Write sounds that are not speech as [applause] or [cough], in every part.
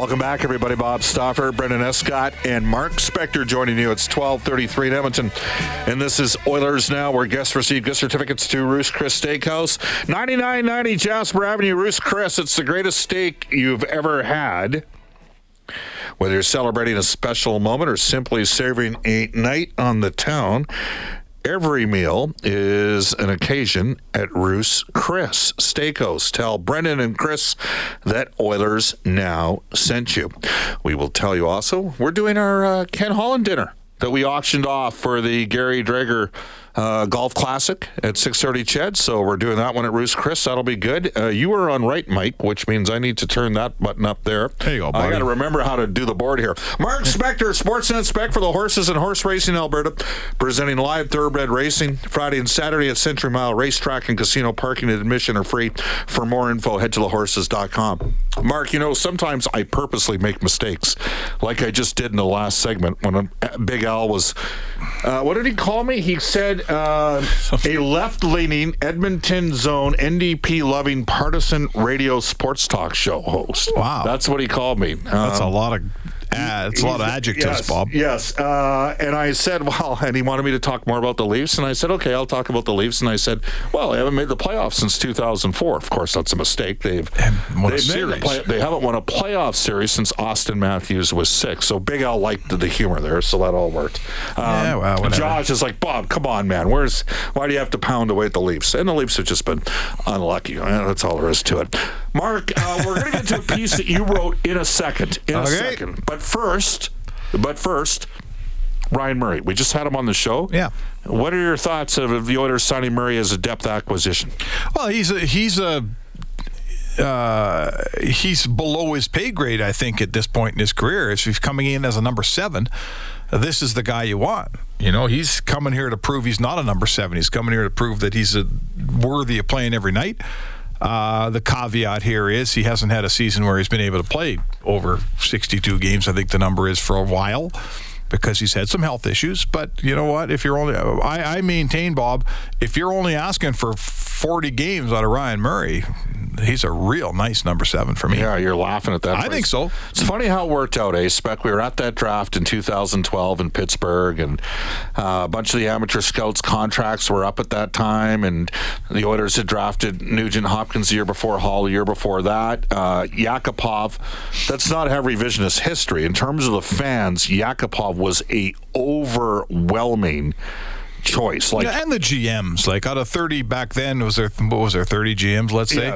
Welcome back, everybody. Bob Stauffer, Brendan Escott, and Mark Spector joining you. It's 1233 in Edmonton. And this is Oilers Now, where guests receive gift certificates to Ruth's Chris Steakhouse. 9990 Jasper Avenue, Ruth's Chris. It's the greatest steak you've ever had. Whether you're celebrating a special moment or simply serving a night on the town, Every meal is an occasion at Ruth's Chris Steakhouse. Tell Brendan and Chris that Oilers now sent you. We will tell you also we're doing our uh, Ken Holland dinner that we auctioned off for the Gary Drager uh, Golf Classic at 6:30 Chad. So we're doing that one at Ruth's Chris. That'll be good. Uh, you are on right, Mike, which means I need to turn that button up there. There you go, buddy. I got to remember how to do the board here. Mark Spector, Sportsnet Spec for the horses and horse racing Alberta, presenting live thoroughbred racing Friday and Saturday at Century Mile Racetrack and Casino. Parking and admission are free. For more info, head to thehorses.com. Mark, you know sometimes I purposely make mistakes, like I just did in the last segment when Big Al was. Uh, what did he call me? He said uh, a left-leaning Edmonton zone NDP loving partisan radio sports talk show host. Wow. that's what he called me. That's a Um, lot of uh, it's a lot of adjectives, yes, Bob. Yes. Uh, and I said, [laughs] well, and he wanted me to talk more about the Leafs. And I said, okay, I'll talk about the Leafs. And I said, well, they haven't made the playoffs since 2004. Of course, that's a mistake. They've, won a they've made the play- they haven't won a playoff series since Auston Matthews was six. So Big Al liked the, the humor there. So that all worked. Um, Yeah, well, whatever. Josh is like, Bob, come on, man. Where's why do you have to pound away at the Leafs? And the Leafs have just been unlucky. That's all there is to it. Mark, uh, we're going to get to a piece that you wrote in a second. In a second. But first, but first, Ryan Murray. We just had him on the show. Yeah. What are your thoughts of the Oilers signing Murray as a depth acquisition? Well, he's a he's a uh, he's below his pay grade, I think, at this point in his career. If he's coming in as a number seven, this is the guy you want. You know, he's coming here to prove he's not a number seven. He's coming here to prove that he's a, worthy of playing every night. Uh, the caveat here is he hasn't had a season where he's been able to play over 62 games. I think the number is for a while because he's had some health issues. But you know what? If you're only, I, I maintain, Bob, if you're only asking for 40 games out of Ryan Murray, he's a real nice number seven for me. Yeah, you're laughing at that. I phrase. think so. It's funny how it worked out, eh? Spec, we were at that draft in 2012 in Pittsburgh, and uh, a bunch of the amateur scouts' contracts were up at that time, and the Oilers had drafted Nugent Hopkins the year before, Hall the year before that. Uh, Yakupov, that's not have revisionist history. In terms of the fans, Yakupov was a overwhelming choice. Like and the GMs, like out of 30 back then, was there what was there 30 GMs? Let's say,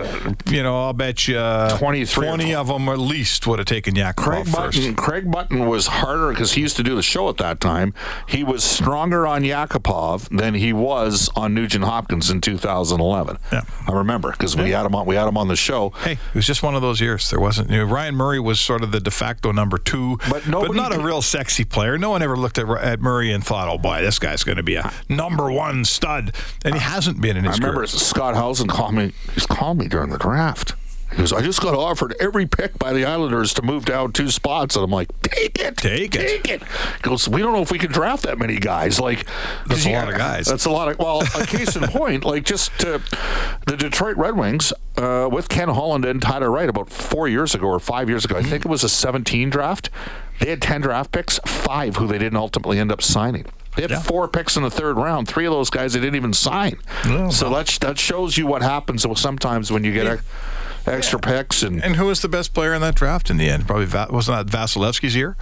you know, I'll bet you uh, 23 20 of them at least would have taken Yakupov Craig first. Button, Craig Button was harder because he used to do the show at that time. He was stronger on Yakupov than he was on Nugent Hopkins in 2011. Yeah. I remember because we had him on. We had him on the show. Hey, it was just one of those years. There wasn't. You know, Ryan Murray was sort of the de facto number two, But nobody not a real sexy player. No one ever looked at, at Murray and thought, "Oh boy, this guy's going to be a number one stud," and he hasn't been in his I remember career. Scott Howson called me. He's called me during the draft. He goes, I just got offered every pick by the Islanders to move down two spots. And I'm like, take it. Take it. Take it. He goes, we don't know if we can draft that many guys. Like, That's a lot of guys. That's a lot of, well, a case in [laughs] point, like just the Detroit Red Wings uh, with Ken Holland and Tyler Wright about four years ago or five years ago, I think it was a 17 draft. They had 10 draft picks, five who they didn't ultimately end up signing. They had Yeah. four picks in the third round. Three of those guys they didn't even sign. Oh, so that that shows you what happens sometimes when you get ex- extra picks and, And who was the best player in that draft in the end? Probably Va- wasn't that Vasilevskiy's year?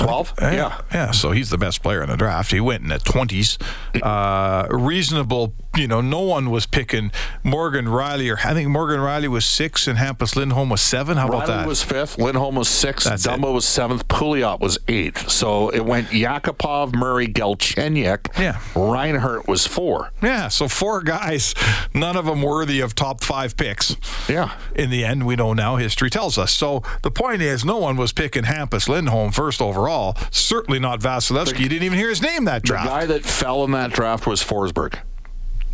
Twelve. Yeah. yeah. So he's the best player in the draft. He went in the twenties. Uh, reasonable. You know, no one was picking Morgan Rielly or I think Morgan Rielly was six and Hampus Lindholm was seven. How about Rielly that? was fifth. Lindholm was sixth. That's Dumba was seventh. Pouliot was eighth. So it went Yakupov, Murray, Galchenyuk. Yeah. Reinhart was four. yeah. So four guys, none of them worthy of top five picks. Yeah. in the end, we know now history tells us. So the point is, no one was picking Hampus Lindholm first overall. Certainly not Vasilevskiy. you didn't even hear his name that draft. The guy that fell in that draft was Forsberg.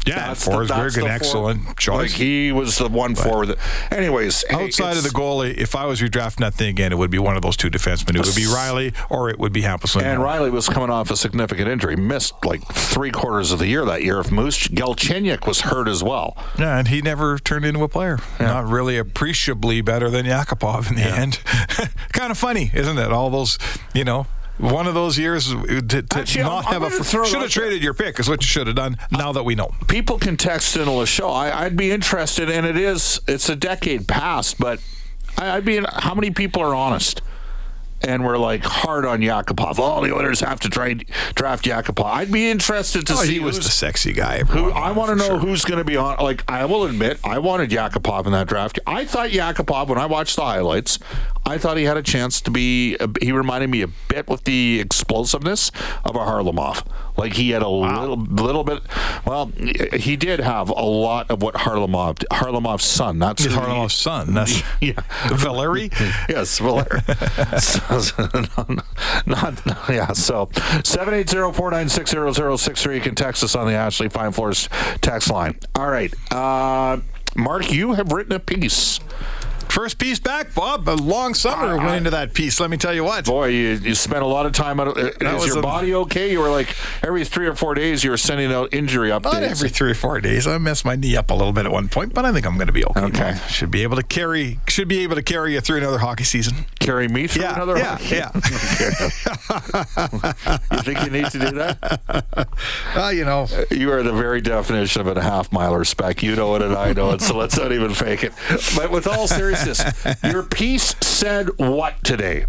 Yeah, That's Forsberg, the an excellent Like choice. he was the one forward. That, anyways, hey, Outside of the goalie, if I was redrafting that thing again, it would be one of those two defensemen. It would be [laughs] Rielly or it would be Lindholm. And Rielly was coming off a significant injury, missed like three quarters of the year that year. If Moose Galchenyuk was hurt as well. Yeah, and he never turned into a player. Not really appreciably better than Yakupov in the end. [laughs] kind of funny, isn't it? All those, you know, one of those years to, to Actually, not I'm have gonna a it should have traded your pick is what you should have done. Now that we know, People can text into the show. I, I'd be interested, and it is it's a decade past, but I, I'd be. How many people are honest? And we're like hard on Yakupov. All the Oilers have to try draft Yakupov. I'd be interested to oh, see he was the sexy guy. Who I want to know sure. who's going to be on. Like I will admit, I wanted Yakupov in that draft. I thought Yakupov when I watched the highlights, I thought he had a chance to be. He reminded me a bit with the explosiveness of a Kharlamov. Like he had a little, little bit. Well, he did have a lot of what Kharlamov, Kharlamov's son. Who he- Kharlamov's son. That's [laughs] Yeah. Valeri. [laughs] yes, Valer. [laughs] not, not, yeah. So 780-496-0063. You can text us on the Ashley Fine Floors text line. All right. Uh, Mark, you have written a piece. First piece back, Bob. A long summer went into that piece. Let me tell you what. Boy, you, you spent a lot of time on it. Uh, is your a- body okay? You were like every three or four days you were sending out injury updates. Not every three or four days. I messed my knee up a little bit at one point, but I think I'm going to be okay. Okay. Should be able to carry. Should be able to carry you through another hockey season. Carry me through Yeah, another yeah, hockey? yeah. [laughs] you think you need to do that? [laughs] Well, you know, uh, You are the very definition of a half miler spec. You know it and I know it, so let's not even fake it. But with all [laughs] seriousness, your piece said what today?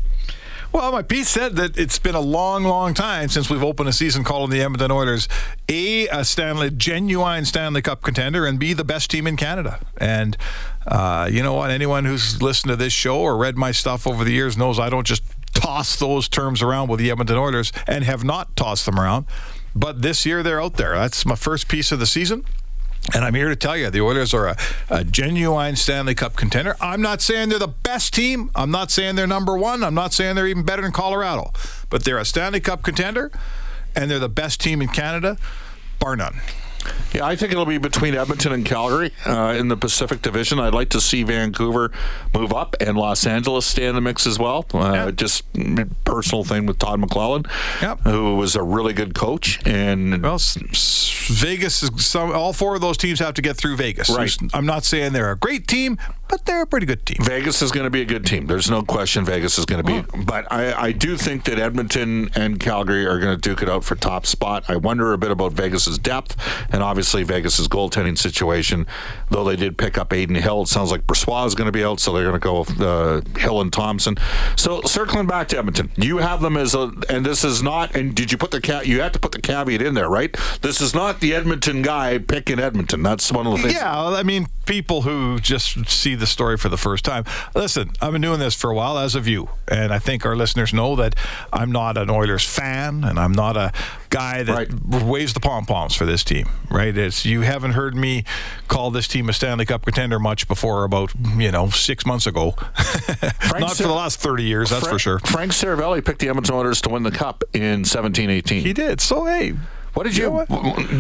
Well, my piece said that it's been a long, long time since we've opened a season calling the Edmonton Oilers a, a Stanley, genuine Stanley Cup contender, and b the best team in Canada. And uh, you know what? Anyone who's listened to this show or read my stuff over the years knows I don't just toss those terms around with the Edmonton Oilers, and have not tossed them around. But this year they're out there. That's my first piece of the season. And I'm here to tell you, the Oilers are a, a genuine Stanley Cup contender. I'm not saying they're the best team. I'm not saying they're number one. I'm not saying they're even better than Colorado. But they're a Stanley Cup contender, and they're the best team in Canada, bar none. Yeah, I think it'll be between Edmonton and Calgary uh, in the Pacific Division. I'd like to see Vancouver move up and Los Angeles stay in the mix as well. Uh, Yeah. Just personal thing with Todd McLellan, Yep. who was a really good coach. And Well, Vegas is some. All four of those teams have to get through Vegas. Right. I'm not saying they're a great team, but they're a pretty good team. Vegas is going to be a good team. There's no question Vegas is going to be. But I, I do think that Edmonton and Calgary are going to duke it out for top spot. I wonder a bit about Vegas's depth and obviously Vegas's goaltending situation. Though they did pick up Adin Hill, it sounds like Brossoit is going to be out, so they're going to go with uh, Hill and Thompson. So circling back to Edmonton, you have them as a, and this is not. And did you put the cat? You had to put the caveat in there, right? This is not the Edmonton guy picking Edmonton. That's one of the things. Yeah, I mean, people who just see the story for the first time. Listen, I've been doing this for a while, as have you, and I think our listeners know that I'm not an Oilers fan, and I'm not a guy that Right. waves the pom poms for this team. Right? It's you haven't heard me call this team a Stanley Cup contender much before about you know six months ago. [laughs] not for the last thirty years, that's for sure. Frank Seravalli picked the Edmonton Oilers to win the cup in 17-18. He did. So hey, What did you,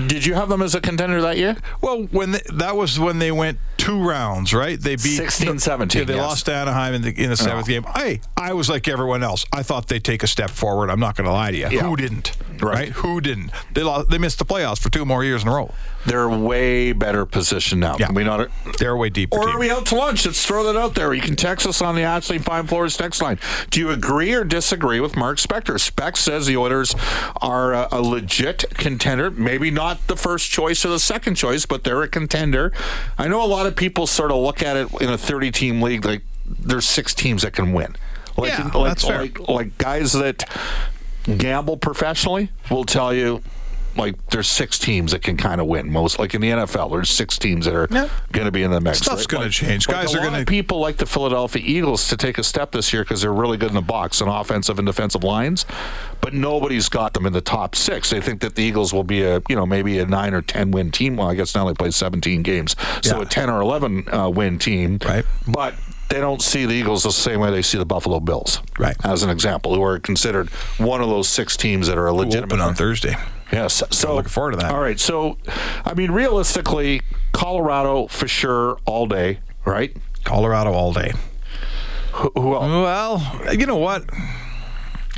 did you have them as a contender that year? Well, when they, that was when they went two rounds, right? They beat 16, 17, Yeah, they yes. lost to Anaheim in the, in the seventh oh. game. Hey, I was like everyone else. I thought they'd take a step forward. I'm not going to lie to you. Yeah. Who didn't? Right. Who didn't? They lost, they missed the playoffs for two more years in a row. They're way better positioned now. Yeah. We not? They're way deeper. Or are we out to lunch? Let's throw that out there. You can text us on the Ashley Fine Floors text line. Do you agree or disagree with Mark Spector? Spec says the Oilers are a, a legit contender. Maybe not the first choice or the second choice, but they're a contender. I know a lot of people sort of look at it in a 30 team league like there's six teams that can win. Like, Yeah, like, that's fair. like, like guys that gamble professionally will tell you like there's six teams that can kind of win most like in the NFL there's six teams that are Yeah. going to be in the mix Stuff's right? gonna change. like Guys a are gonna- of people like the Philadelphia Eagles to take a step this year because they're really good in the box on offensive and defensive lines but nobody's got them in the top six they think that the Eagles will be a you know maybe a nine or ten win team well I guess now they play 17 games so Yeah. a 10 or 11 uh, win team Right. but they don't see the Eagles the same way they see the Buffalo Bills Right. as an example who are considered one of those six teams that are a We'll legitimate open on Thursday. Yes. So looking forward to that. All right. So, I mean, realistically, Colorado for sure all day, right? Colorado all day. Who? Well, you know what?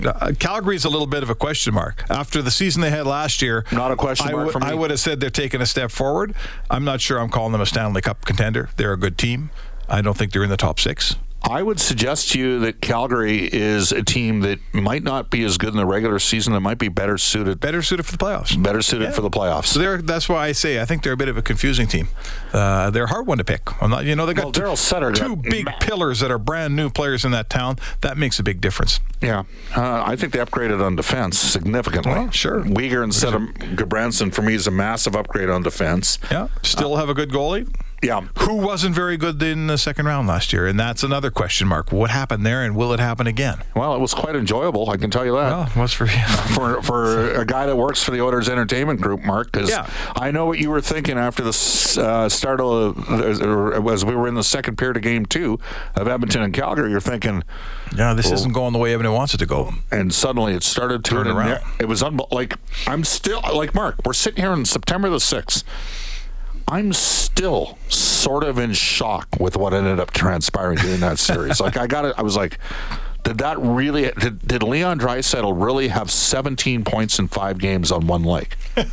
Uh, Calgary's a little bit of a question mark. After the season they had last year, Not a question I mark would- for me. I would have said they're taking a step forward. I'm not sure I'm calling them a Stanley Cup contender. They're a good team. I don't think they're in the top six. I would suggest to you that Calgary is a team that might not be as good in the regular season. That might be better suited, Better suited for the playoffs. better suited Yeah. for the playoffs. So that's why I say I think they're a bit of a confusing team. Uh, they're a hard one to pick. I'm not, you know, they got Well, two, two got big pillars that are brand new players in that town. That makes a big difference. yeah, uh, I think they upgraded on defense significantly. Well, sure. Weegar instead of Gudbranson for me is a massive upgrade on defense. Yeah, still have a good goalie. Yeah. Who wasn't very good in the second round last year, and that's another question mark. What happened there, and will it happen again? Well, it was quite enjoyable. I can tell you that. Well, what's for you? [laughs] for for a guy that works for the Oilers Entertainment Group, Mark, because Yeah. I know what you were thinking after the uh, start of or as we were in the second period of Game Two of Edmonton and Calgary. You're thinking, Yeah, this isn't going the way Edmonton wants it to go. and suddenly it started to Turn around. It was unbe- like I'm still like Mark. We're sitting here on September the sixth. I'm still sort of in shock with what ended up transpiring during that series. like I got it. I was like, did that really? Did, did Leon Draisaitl really have 17 points in five games on one leg? [laughs]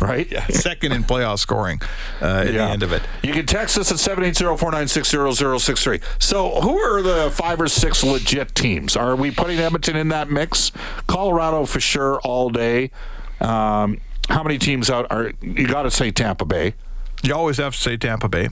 right? Second in playoff scoring uh, at the end of it. You can text us at 780-496-0063. So who are the five or six legit teams? Are we putting Edmonton in that mix? Colorado for sure all day. Um, how many teams out are you got to say Tampa Bay? You always have to say Tampa Bay.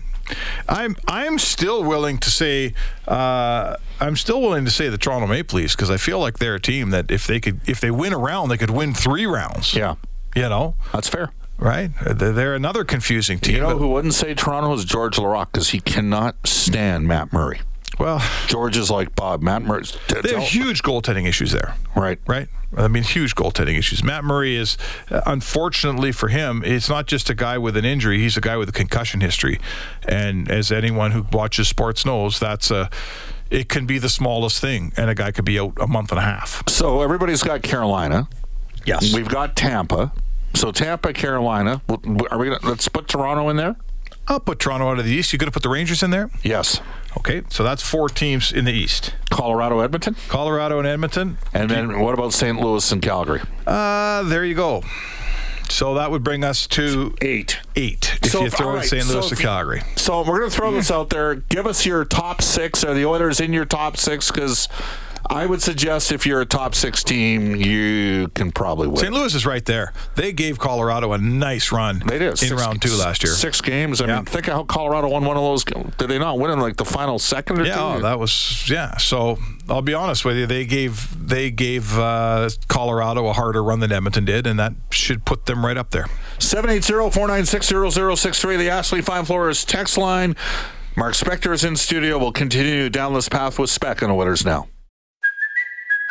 I'm I'm still willing to say uh, I'm still willing to say the Toronto Maple Leafs because I feel like they're a team that if they could if they win a round they could win three rounds. Yeah, You know, that's fair. right? They're, another confusing team. You know who wouldn't say Toronto is George Laraque because he cannot stand Matt Murray. Well, George is like Bob. Matt Murray. there are huge goaltending issues there. Right. right? I mean, huge goaltending issues. Matt Murray is, uh, unfortunately for him, it's not just a guy with an injury. He's a guy with a concussion history, and as anyone who watches sports knows, that's a. It can be the smallest thing, and a guy could be out a month and a half. So everybody's got Carolina. Yes. We've got Tampa. So Tampa, Carolina. Are we? Gonna, let's put Toronto in there. I'll put Toronto out of the East. You going to put the Rangers in there? Yes. Okay, so that's four teams in the East: Colorado, Edmonton, Colorado and Edmonton. and then what about St. Louis and Calgary? Uh, there you go. So that would bring us to Eight. eight if So you throw all in right, St. so Louis if and Calgary. So we're going to throw this out there. Give us your top six. Are the Oilers in your top six? Because I would suggest if you're a top six team, you can probably win. St. Louis is right there. They gave Colorado a nice run They did in Six- round two last year. Six games. I Yeah. mean, think of how Colorado won one of those. Did they not win in like the final second or Yeah, two? oh, that was yeah. So I'll be honest with you. They gave they gave uh, Colorado a harder run than Edmonton did, and that should put them right up there. 780-496-0063, the Ashley Fine Floors text line. Mark Spector is in studio. We'll continue down this path with Spec on winners now.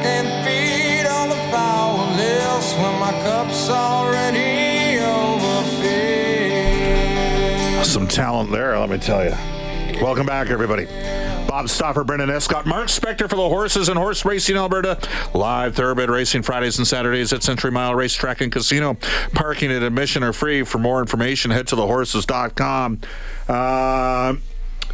I can't feed all when my cup's already overfilled. Some talent there, let me tell you. Welcome back, everybody. Bob Stauffer, Brendan Escott, Mark Spector for the horses and horse racing Alberta. Live thoroughbred racing Fridays and Saturdays at Century Mile Racetrack and Casino. Parking and admission are free. For more information, head to thehorses.com. Uh,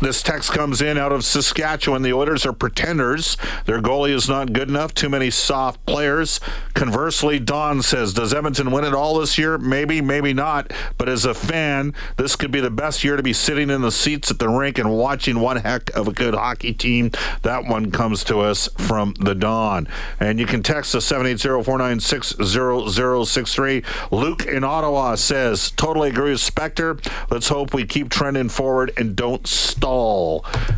this text comes in out of Saskatchewan. The Oilers are pretenders. Their goalie is not good enough. Too many soft players. Conversely, Don says, Does Edmonton win it all this year? Maybe, maybe not. But as a fan, this could be the best year to be sitting in the seats at the rink and watching one heck of a good hockey team. That one comes to us from the Don. And you can text us 780 496 0063. Luke in Ottawa says, Totally agree with Spector. Let's hope we keep trending forward and don't stop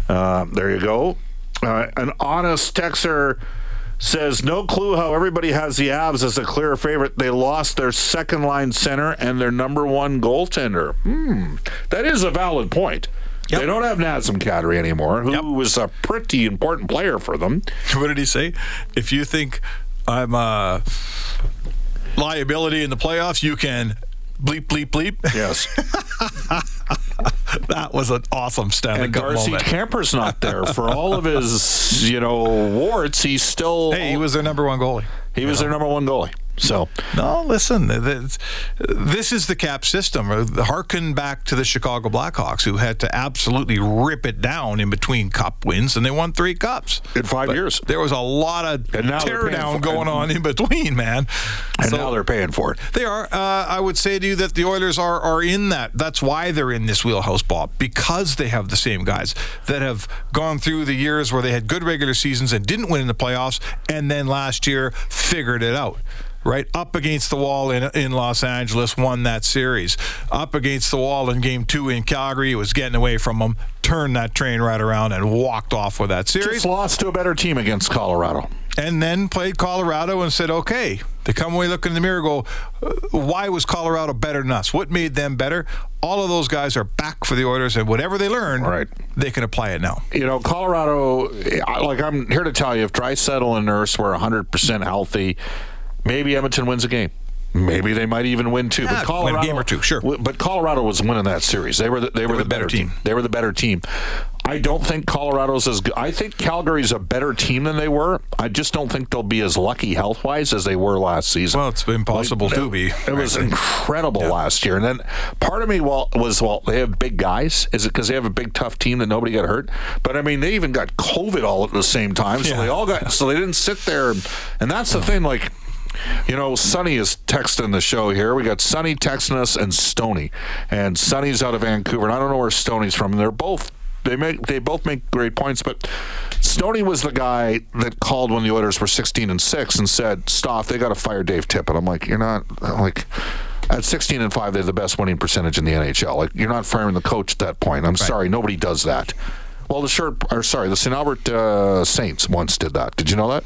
Uh, there you go. Uh, an honest texer says no clue how everybody has the Avs as a clear favorite. They lost their second line center and their number one goaltender. Hmm, that is a valid point. Yep. They don't have Nazem Kadri anymore, who yep. was a pretty important player for them. [laughs] What did he say? If you think I'm a liability in the playoffs, you can bleep bleep bleep. Yes. [laughs] that was an awesome Stanley and Darcy moment. Kuemper's not there for all of his, you know, warts. He's still. Hey, he was their number one goalie. He was know? their number one goalie. So no, listen. This is the cap system. Harken back to the Chicago Blackhawks, who had to absolutely rip it down in between cup wins, and they won three cups in five but years. There was a lot of tear down going on in between, man. And so now they're paying for it. They are. Uh, I would say to you that the Oilers are are in that. That's why they're in this wheelhouse, Bob, because they have the same guys that have gone through the years where they had good regular seasons and didn't win in the playoffs, and then last year figured it out right up against the wall in in Los Angeles, won that series. Up against the wall in Game Two in Calgary, it was getting away from them. Turned that train right around and walked off with that series. Just lost to a better team against Colorado, and then played Colorado and said, "Okay." They come away, look in the mirror, go, uh, "Why was Colorado better than us? What made them better?" All of those guys are back for the Oilers, and whatever they learned, right. they can apply it now. You know, Colorado. Like I'm here to tell you, if Draisaitl and Nurse were 100 percent healthy maybe Edmonton wins a game. Maybe they might even win two. Yeah, but Colorado, win a game or two, sure. But Colorado was winning that series. They were the, they, they were, were, the better, better team. team. They were the better team. I don't think Colorado's as good. I think Calgary's a better team than they were. I just don't think they'll be as lucky health wise as they were last season. Well, it's impossible like, to be. It was incredible yeah. last year. And then part of me well, was, well, they have big guys. Is it because they have a big, tough team that nobody got hurt? But I mean, they even got COVID all at the same time. So yeah. they all got, so they didn't sit there. And that's the thing, like, you know, Sonny is texting the show here. We got Sonny texting us and Stony. And Sonny's out of Vancouver. And I don't know where Stony's from. And they're both they make they both make great points, but Stony was the guy that called when the Oilers were 16 and 6 and said, "Stop, they got to fire Dave Tippett." I'm like, "You're not like at 16 and 5 they're the best winning percentage in the NHL. Like you're not firing the coach at that point. I'm right. sorry, nobody does that." Well, the shirt or sorry, the St. Albert uh, Saints once did that. Did you know that?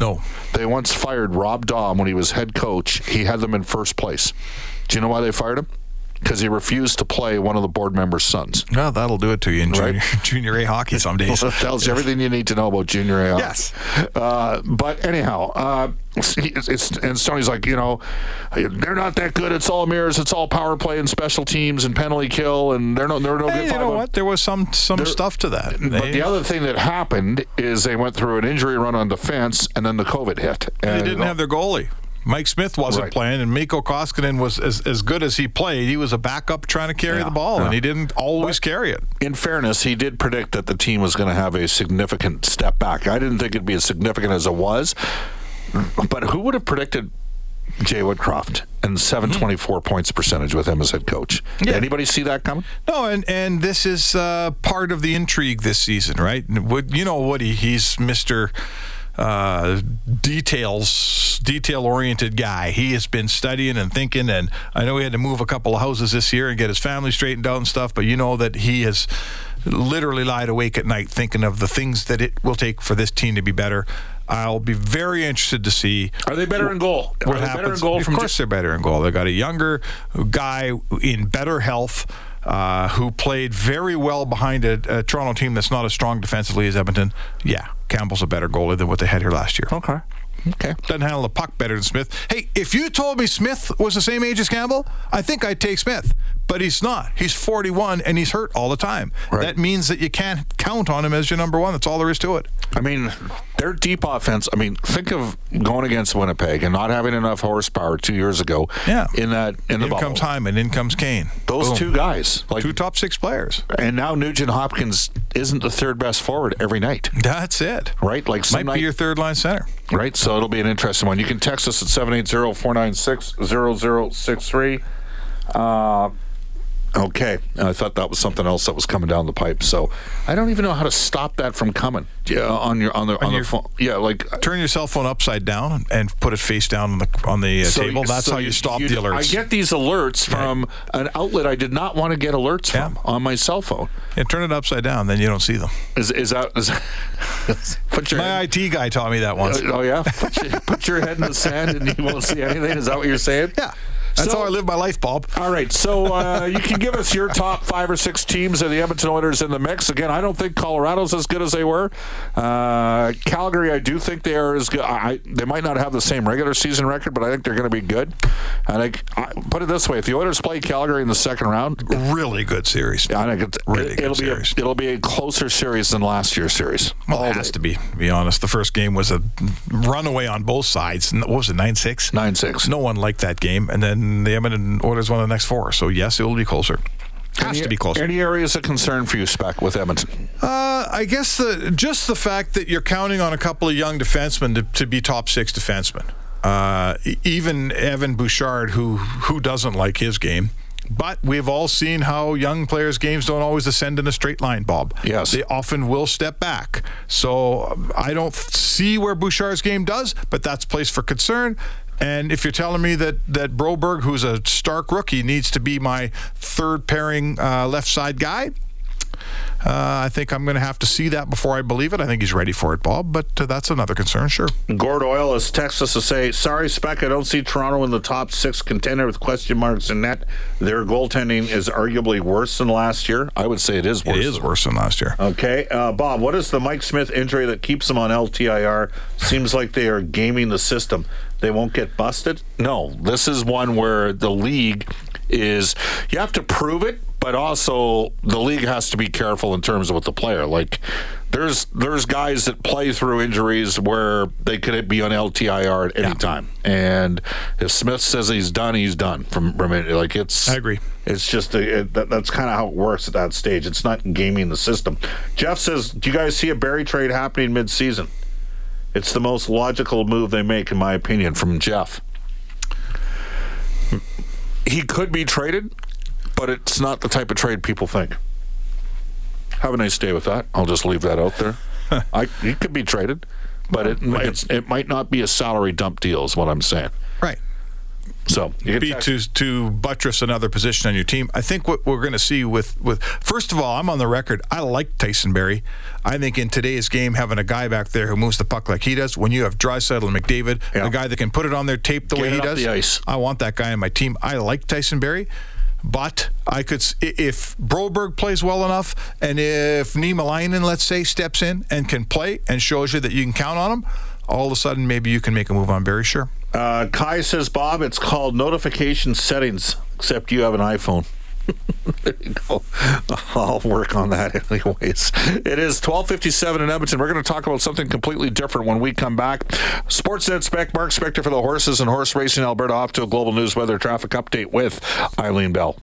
No. They once fired Rob Daum when he was head coach. He had them in first place. Do you know why they fired him? Because he refused to play one of the board members' sons. Well, that'll do it to you in junior, right? [laughs] junior A hockey some days. well, [laughs] tells you everything you need to know about junior A hockey. Yes. Uh, but anyhow, uh, it's, it's, and Stoney's like, you know, they're not that good. It's all mirrors. It's all power play and special teams and penalty kill, and they're no, they're no hey, good. You know what? There was some some stuff to that. They, but the other thing that happened is they went through an injury run on defense, and then the COVID hit. And they didn't have their goalie. Mike Smith wasn't Right. playing, and Mikko Koskinen was as, as good as he played. He was a backup trying to carry Yeah, the ball, yeah. and he didn't always carry it. In fairness, he did predict that the team was going to have a significant step back. I didn't think it'd be as significant as it was, but who would have predicted Jay Woodcroft and 724 points percentage with him as head coach? Did anybody see that coming? No, and and this is uh, part of the intrigue this season, right? Wood, you know Woody, he's Mister uh, details, detail-oriented guy. He has been studying and thinking, and I know he had to move a couple of houses this year and get his family straightened out and stuff. But you know that he has literally lied awake at night thinking of the things that it will take for this team to be better. I'll be very interested to see Are they better in goal? what happens. better in goal of course, they're better in goal. They got a younger guy in better health. Uh, who played very well behind a, a Toronto team that's not as strong defensively as Edmonton? Yeah, Campbell's a better goalie than what they had here last year. Okay. Okay. Doesn't handle the puck better than Smith. Hey, if you told me Smith was the same age as Campbell, I think I'd take Smith. But he's not. He's 41 and he's hurt all the time. Right. That means that you can't count on him as your number one. That's all there is to it. I mean, their deep offense. I mean, think of going against Winnipeg and not having enough horsepower two years ago. Yeah. In that, in the in bubble. comes Hyman, in comes Kane. Those Boom. two guys, like, Two top six players. and now Nugent Hopkins isn't the third best forward every night, That's it. right? Like Might night, be your third line center. right? So it'll be an interesting one. You can text us at 780-496-0063. Uh, okay. I thought that was something else that was coming down the pipe. So I don't even know how to stop that from coming. Yeah, on your on the on, your- the phone. Yeah, like Turn your cell phone upside down and put it face down on the on the uh, So- table. That's so how you stop the alerts. I get these alerts from an outlet I did not want to get alerts Yeah. from on my cell phone. Yeah, turn it upside down, then you don't see them. Is is that is, [laughs] put your My IT guy taught me that once. oh yeah put your, put your head in the sand and you won't see anything. Is that what you're saying? Yeah, that's So- how I live my life, Bob. All right, so uh, you can give us your top five or six teams of the Edmonton Oilers in the mix. Again, I don't think Colorado's as good as they were. Uh, Calgary, I do think they are as good. I, they might not have the same regular season record, but I think they're going to be good. And I, I put it this way: if the Oilers play Calgary in the second round, Really good series. I think it's, Really it, good will be a, series. it'll be a closer series than last year's series. Well, All it has day. to be. To be honest, the first game was a runaway on both sides. What was it, nine six? Nine six. No one liked that game, and then the Edmonton Oilers won the next four. So yes, it will be closer. Has to be closer. Any areas of concern for you, Spec, with Edmonton? Uh, I guess the just the fact that you're counting on a couple of young defensemen to, to be top six defensemen. Uh, even Evan Bouchard, who who doesn't like his game. But we've all seen how young players' games don't always ascend in a straight line, Bob. Yes. They often will step back. So I don't see where Bouchard's game does, but that's place for concern. And if you're telling me that that Broberg, who's a stark rookie, needs to be my third pairing uh, left side guy, uh, I think I'm going to have to see that before I believe it. I think he's ready for it, Bob, but uh, that's another concern, sure. Gord Oil has texted us to say, "Sorry, Spec, I don't see Toronto in the top six contender with question marks in net. Their goaltending is arguably worse than last year. I would say it is worse. It is worse than last year. Okay, uh, Bob, what is the Mike Smith injury that keeps them on LTIR? Seems like they are gaming the system. They won't get busted. No, this is one where the league is. You have to prove it, but also the league has to be careful in terms of with the player. Like there's there's guys that play through injuries where they could be on LTIR at any time, and if Smith says he's done, he's done. From from it, like it's. I agree. It's just a, it, that, that's kind of how it works at that stage. It's not gaming the system. Jeff says, "Do you guys see a Barrie trade happening mid-season?" It's the most logical move they make, in my opinion, from Jeff. He could be traded, but it's not the type of trade people think. Have a nice day with that. I'll just leave that out there. [laughs] I, he could be traded, but it it might not be a salary dump deal, is what I'm saying. Right. So you Be to to buttress another position on your team. I think what we're going to see with with first of all, I'm on the record. I like Tyson Barrie. I think in today's game, having a guy back there who moves the puck like he does, when you have Draisaitl and McDavid, Yeah. a guy that can put it on their tape the Get way he does. I want that guy on my team. I like Tyson Barrie. But I could, if Broberg plays well enough, and if Niemelainen, let's say, steps in and can play and shows you that you can count on him, all of a sudden maybe you can make a move on Barrie? Sure. Uh, Kai says, Bob, it's called notification settings, except you have an iPhone. [laughs] there you go. I'll work on that [laughs] anyways. It is 1257 in Edmonton. We're going to talk about something completely different when we come back. Sportsnet Spec, Mark Spector for the horses and horse racing Alberta off to a global news weather traffic update with Eileen Bell.